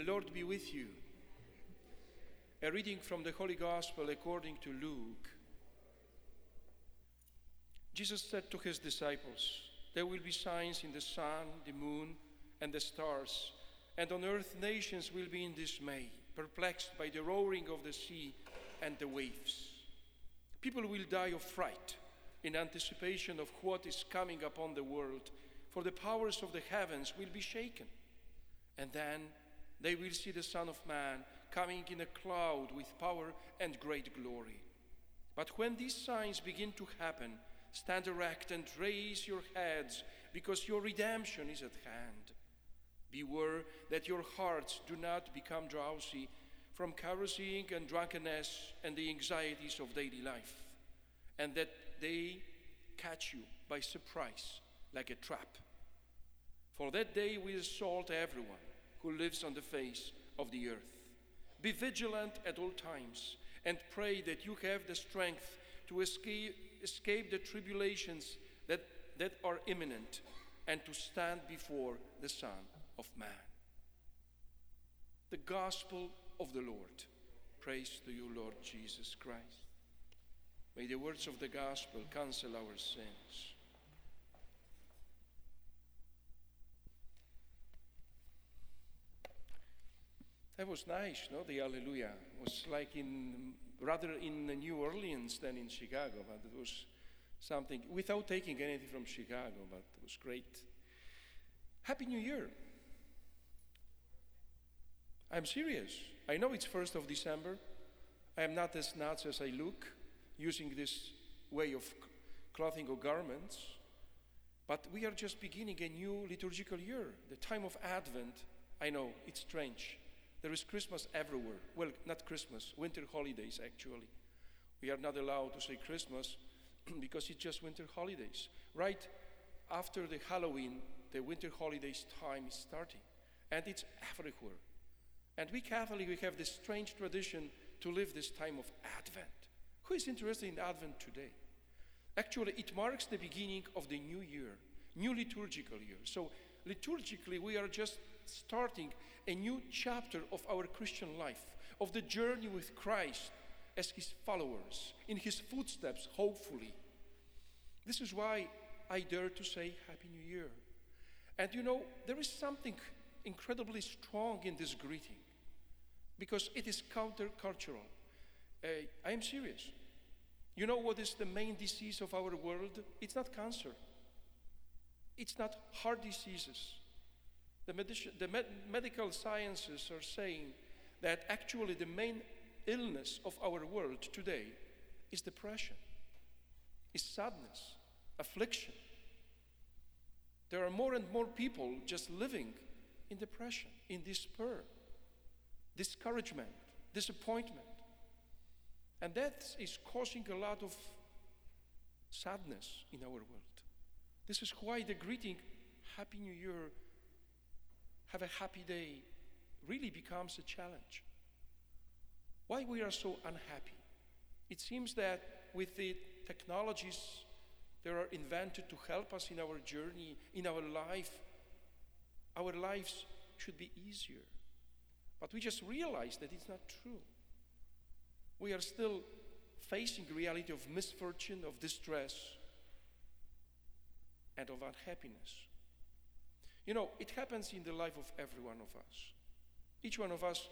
The Lord be with you. A reading from the Holy Gospel according to Luke. Jesus said to his disciples, There will be signs in the sun, the moon, and the stars, and on earth nations will be in dismay, perplexed by the roaring of the sea and the waves. People will die of fright in anticipation of what is coming upon the world, for the powers of the heavens will be shaken. And then they will see the Son of Man coming in a cloud with power and great glory. But when these signs begin to happen, stand erect and raise your heads, because your redemption is at hand. Beware that your hearts do not become drowsy from carousing and drunkenness and the anxieties of daily life, and that they catch you by surprise like a trap. For that day will assault everyone who lives on the face of the earth. Be vigilant at all times and pray that you have the strength to escape, escape the tribulations that, that are imminent and to stand before the Son of Man. The Gospel of the Lord. Praise to you, Lord Jesus Christ. May the words of the Gospel cancel our sins. That was nice, no? The Alleluia was like in rather in New Orleans than in Chicago, but it was something without taking anything from Chicago, but it was great. Happy New Year. I'm serious. I know it's 1st of December. I am not as nuts as I look using this way of clothing or garments, but we are just beginning a new liturgical year, the time of Advent. I know, it's strange. There is Christmas everywhere. Well, not Christmas, winter holidays actually. We are not allowed to say Christmas because it's just winter holidays. Right after the Halloween, the winter holidays time is starting, and it's everywhere. And we Catholics, we have this strange tradition to live this time of Advent. Who is interested in Advent today? Actually, it marks the beginning of the new year, new liturgical year. So, liturgically, we are just starting a new chapter of our Christian life, of the journey with Christ as his followers, in his footsteps, hopefully. This is why I dare to say Happy New Year. And you know, there is something incredibly strong in this greeting because it is countercultural. Uh, I am serious. You know what is the main disease of our world? It's not cancer, it's not heart diseases. The, medici- the med- medical sciences are saying that actually the main illness of our world today is depression, is sadness, affliction. There are more and more people just living in depression, in despair, discouragement, disappointment. And that is causing a lot of sadness in our world. This is why the greeting, Happy New Year, have a happy day, really becomes a challenge. Why we are so unhappy? It seems that with the technologies that are invented to help us in our journey, in our life, our lives should be easier. But we just realize that it's not true. We are still facing reality of misfortune, of distress, and of unhappiness. You know, it happens in the life of every one of us. Each one of us,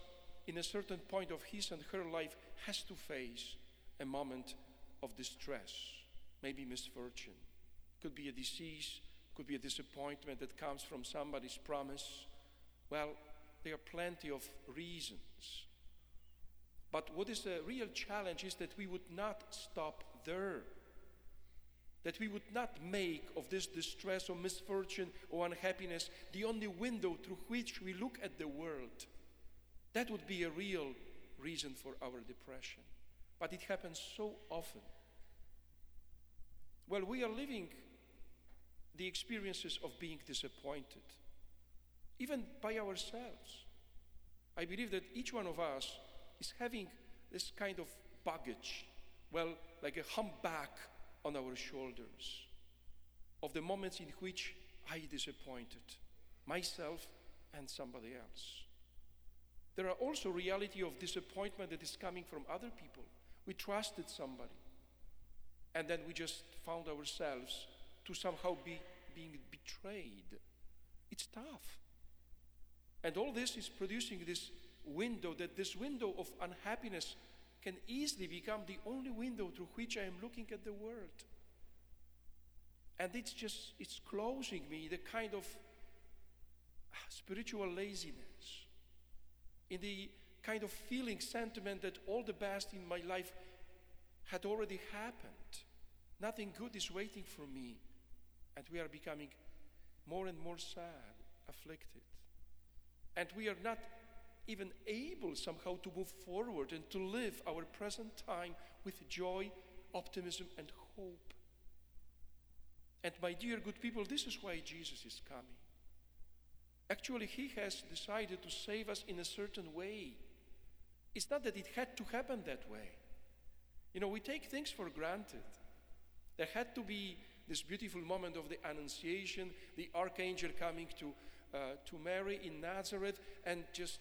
in a certain point of his and her life, has to face a moment of distress, maybe misfortune. Could be a disease, could be a disappointment that comes from somebody's promise. Well, there are plenty of reasons. But what is the real challenge is that we would not stop there. That we would not make of this distress or misfortune or unhappiness the only window through which we look at the world. That would be a real reason for our depression. But it happens so often. Well, we are living the experiences of being disappointed, even by ourselves. I believe that each one of us is having this kind of baggage, well, like a humpback on our shoulders of the moments in which I disappointed myself and somebody else. There are also reality of disappointment that is coming from other people. We trusted somebody, and then we just found ourselves to somehow be being betrayed. It's tough. And all this is producing this window, that this window of unhappiness can easily become the only window through which I am looking at the world. And it's just, it's closing me the kind of ah, spiritual laziness, in the kind of feeling, sentiment that all the best in my life had already happened. Nothing good is waiting for me. And we are becoming more and more sad, afflicted. And we are not even able somehow to move forward and to live our present time with joy, optimism, and hope. And my dear good people, this is why Jesus is coming. Actually, He has decided to save us in a certain way. It's not that it had to happen that way. You know, we take things for granted. There had to be this beautiful moment of the Annunciation, the archangel coming to, uh, to Mary in Nazareth, and just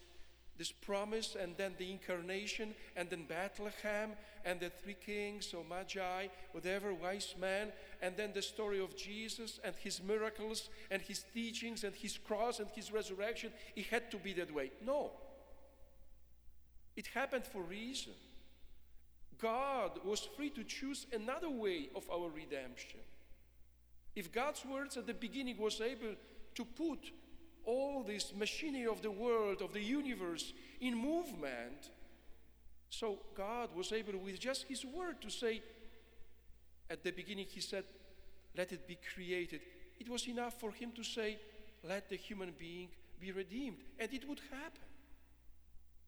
this promise, and then the incarnation, and then Bethlehem, and the three kings, or Magi, whatever, wise men, and then the story of Jesus and his miracles, and his teachings, and his cross, and his resurrection. It had to be that way. No. It happened for reason. God was free to choose another way of our redemption. If God's words at the beginning was able to put all this machinery of the world, of the universe, in movement, so God was able, with just His word, to say, at the beginning, He said, Let it be created. It was enough for Him to say, Let the human being be redeemed. And it would happen.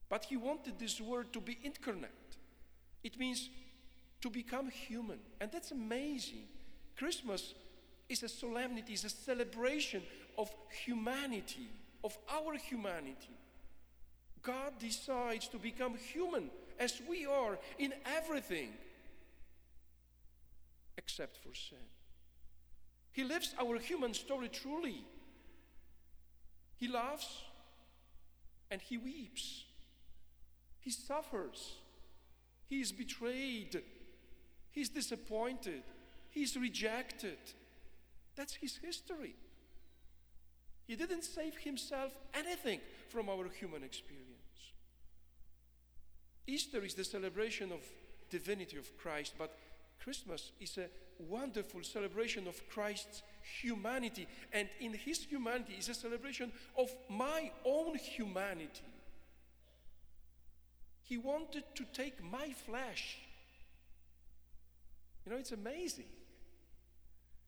But He wanted this word to be incarnate. It means to become human. And that's amazing. Christmas is a solemnity, is a celebration of humanity, of our humanity. God decides to become human as we are in everything except for sin. He lives our human story truly. He loves and he weeps. He suffers. He is betrayed. He's disappointed. He's rejected. That's his history. He didn't save himself anything from our human experience. Easter is the celebration of divinity of Christ, but Christmas is a wonderful celebration of Christ's humanity. And in his humanity is a celebration of my own humanity. He wanted to take my flesh. You know, it's amazing.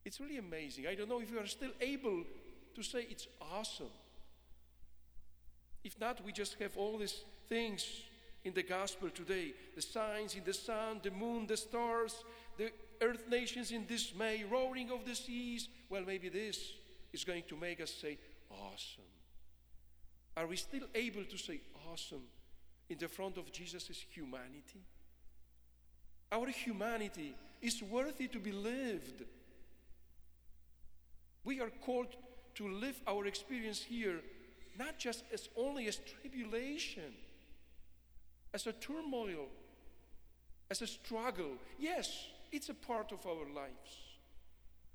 It's really amazing. I don't know if you are still able to say it's awesome. If not, we just have all these things in the gospel today the signs in the sun, the moon, the stars, the earth nations in dismay, roaring of the seas. Well, maybe this is going to make us say, awesome. Are we still able to say awesome in the front of Jesus' humanity? Our humanity is worthy to be lived. We are called to live our experience here not just as only as tribulation, as a turmoil, as a struggle. Yes, it's a part of our lives.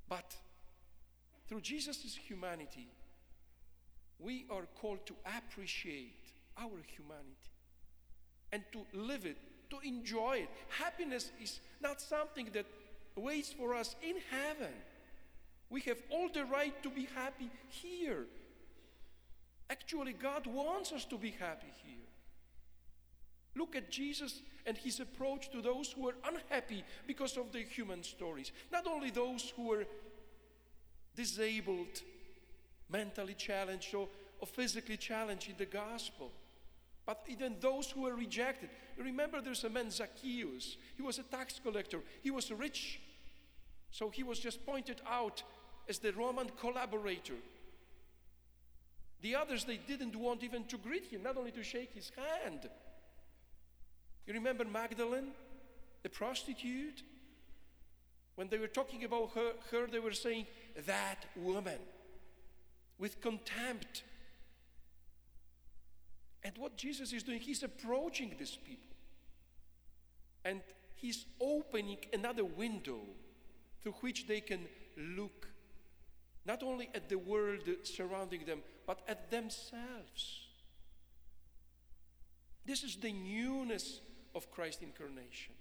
But through Jesus' humanity, we are called to appreciate our humanity and to live it, to enjoy it. Happiness is not something that waits for us in heaven. We have all the right to be happy here. Actually, God wants us to be happy here. Look at Jesus and his approach to those who are unhappy because of their human stories. Not only those who are disabled, mentally challenged, or, or physically challenged in the gospel, but even those who were rejected. Remember, there's a man, Zacchaeus. He was a tax collector, he was rich. So he was just pointed out as the Roman collaborator. The others, they didn't want even to greet him, not only to shake his hand. You remember Magdalene, the prostitute? When they were talking about her, her they were saying, that woman, with contempt. And what Jesus is doing, he's approaching these people. And he's opening another window through which they can look not only at the world surrounding them, but at themselves. This is the newness of Christ's incarnation.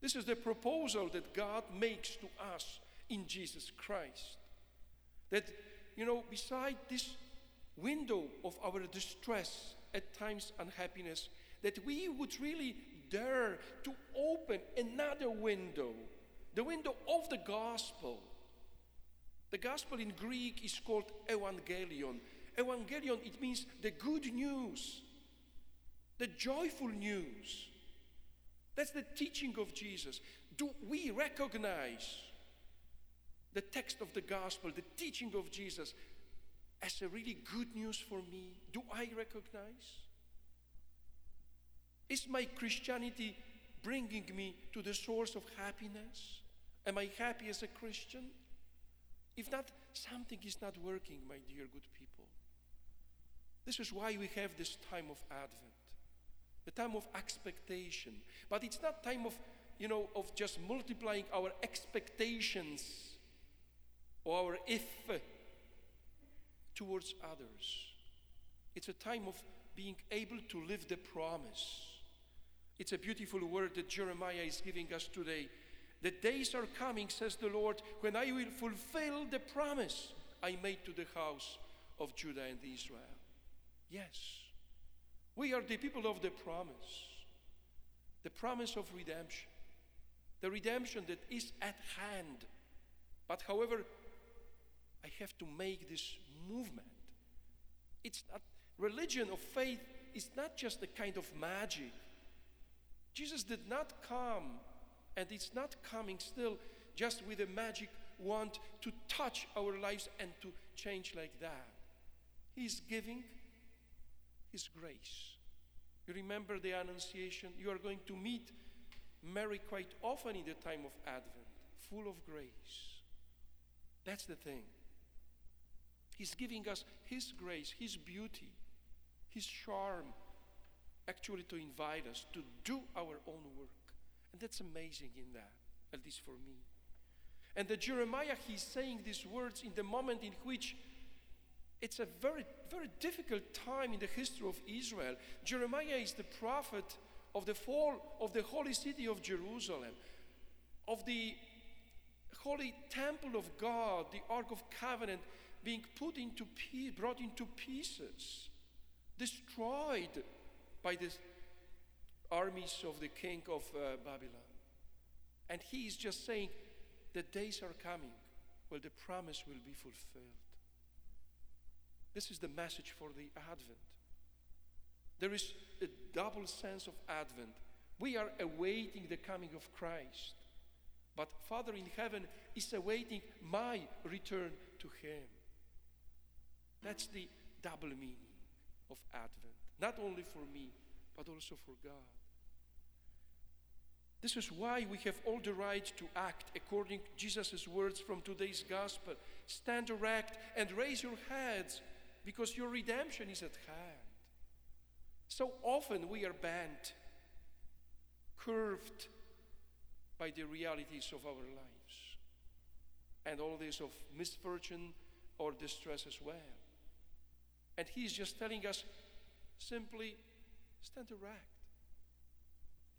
This is the proposal that God makes to us in Jesus Christ. That, you know, beside this window of our distress, at times unhappiness, that we would really dare to open another window, the window of the gospel. The gospel in Greek is called evangelion. Evangelion, it means the good news, the joyful news. That's the teaching of Jesus. Do we recognize the text of the gospel, the teaching of Jesus, as a really good news for me? Do I recognize? Is my Christianity bringing me to the source of happiness? Am I happy as a Christian? If not, something is not working, my dear good people. This is why we have this time of Advent, the time of expectation. But it's not time of, you know, of just multiplying our expectations or our if towards others. It's a time of being able to live the promise. It's a beautiful word that Jeremiah is giving us today. The days are coming, says the Lord, when I will fulfill the promise I made to the house of Judah and Israel. Yes, we are the people of the promise, the promise of redemption, the redemption that is at hand. But however, I have to make this movement. It's not religion of faith is not just a kind of magic. Jesus did not come, and it's not coming still just with a magic wand to touch our lives and to change like that. He's giving His grace. You remember the Annunciation? You are going to meet Mary quite often in the time of Advent, full of grace. That's the thing. He's giving us His grace, His beauty, His charm, actually to invite us to do our own work. And that's amazing in that, at least for me. And the Jeremiah, he's saying these words in the moment in which it's a very, very difficult time in the history of Israel. Jeremiah is the prophet of the fall of the holy city of Jerusalem, of the holy temple of God, the Ark of Covenant being put into brought into pieces, destroyed by the armies of the king of uh, Babylon. And he is just saying, the days are coming where the promise will be fulfilled. This is the message for the Advent. There is a double sense of Advent. We are awaiting the coming of Christ, but Father in heaven is awaiting my return to Him. That's the double meaning of Advent, not only for me, but also for God. This is why we have all the right to act according to Jesus' words from today's gospel. Stand erect and raise your heads because your redemption is at hand. So often we are bent, curved by the realities of our lives and all this of misfortune or distress as well. And he's just telling us simply stand erect.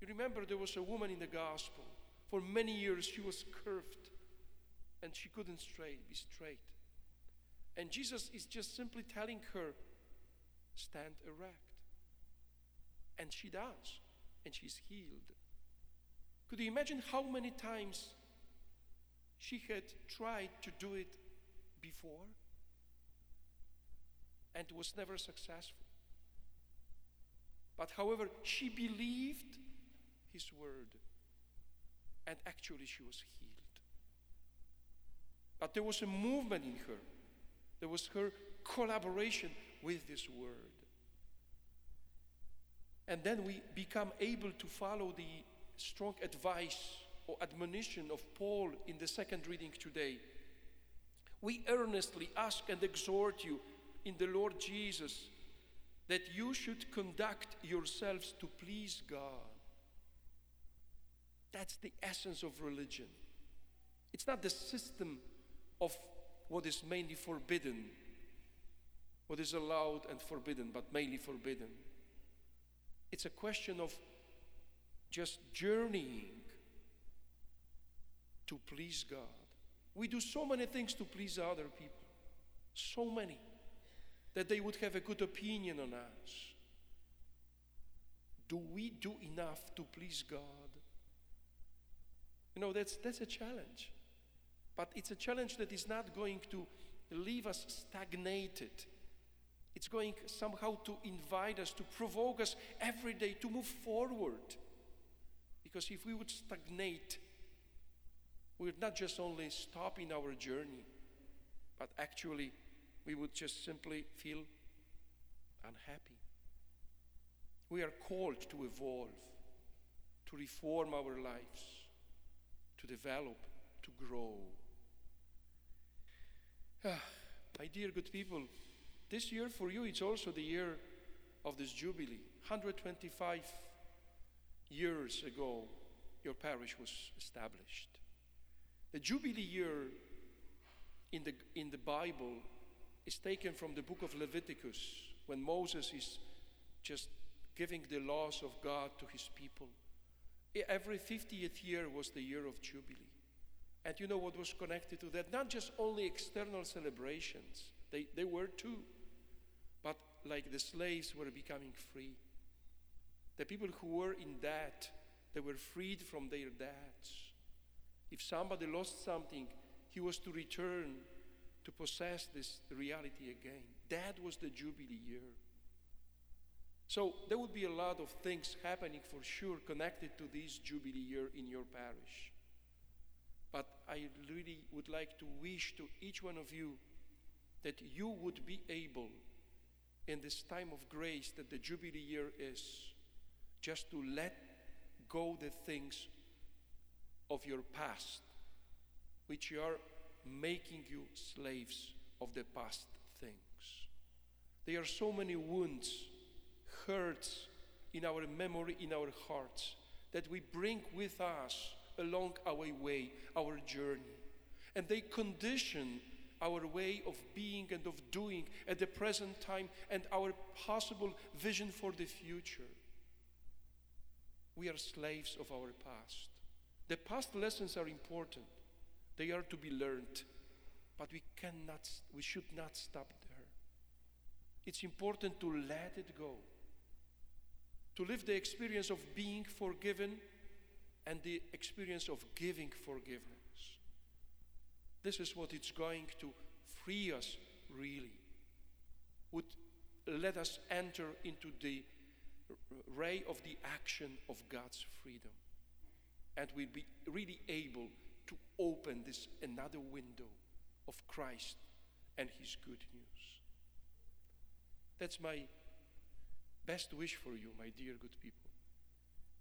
You remember there was a woman in the gospel. For many years she was curved and she couldn't straight, be straight. And Jesus is just simply telling her, stand erect. And she does, and she's healed. Could you imagine how many times she had tried to do it before? and was never successful. But however, she believed his word, and actually she was healed. But there was a movement in her, there was her collaboration with this word. And then we become able to follow the strong advice or admonition of Paul in the second reading today. We earnestly ask and exhort you in the Lord Jesus that you should conduct yourselves to please God. That's the essence of religion. It's not the system of what is mainly forbidden, what is allowed and forbidden, but mainly forbidden. It's a question of just journeying to please God. We do so many things to please other people, so many, that they would have a good opinion on us. Do we do enough to please God? You know, that's, that's a challenge. But it's a challenge that is not going to leave us stagnated. It's going somehow to invite us, to provoke us every day to move forward. Because if we would stagnate, we would not just only stop in our journey, but actually we would just simply feel unhappy. We are called to evolve, to reform our lives, to develop, to grow. Ah, my dear good people, this year for you it's also the year of this Jubilee. 125 years ago, your parish was established. The Jubilee year in the, in the Bible is taken from the book of Leviticus when Moses is just giving the laws of God to his people. Every 50th year was the year of Jubilee. And you know what was connected to that? Not just only external celebrations, they, they were too, but like the slaves were becoming free. The people who were in debt, they were freed from their debts. If somebody lost something, he was to return to possess this reality again. That was the Jubilee year. So there would be a lot of things happening for sure connected to this Jubilee year in your parish. But I really would like to wish to each one of you that you would be able, in this time of grace that the Jubilee year is, just to let go the things of your past, which are making you slaves of the past things. There are so many wounds, hurts in our memory, in our hearts, that we bring with us along our way, our journey. And they condition our way of being and of doing at the present time and our possible vision for the future. We are slaves of our past. The past lessons are important, they are to be learned, but we cannot, we should not stop there. It's important to let it go, to live the experience of being forgiven and the experience of giving forgiveness. This is what it's going to free us really, would let us enter into the ray of the action of God's freedom. And we'll be really able to open this another window of Christ and His good news. That's my best wish for you, my dear good people,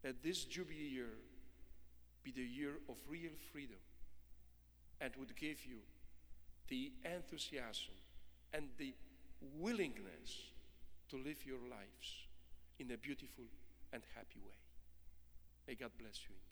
that this Jubilee year be the year of real freedom and would give you the enthusiasm and the willingness to live your lives in a beautiful and happy way. May God bless you.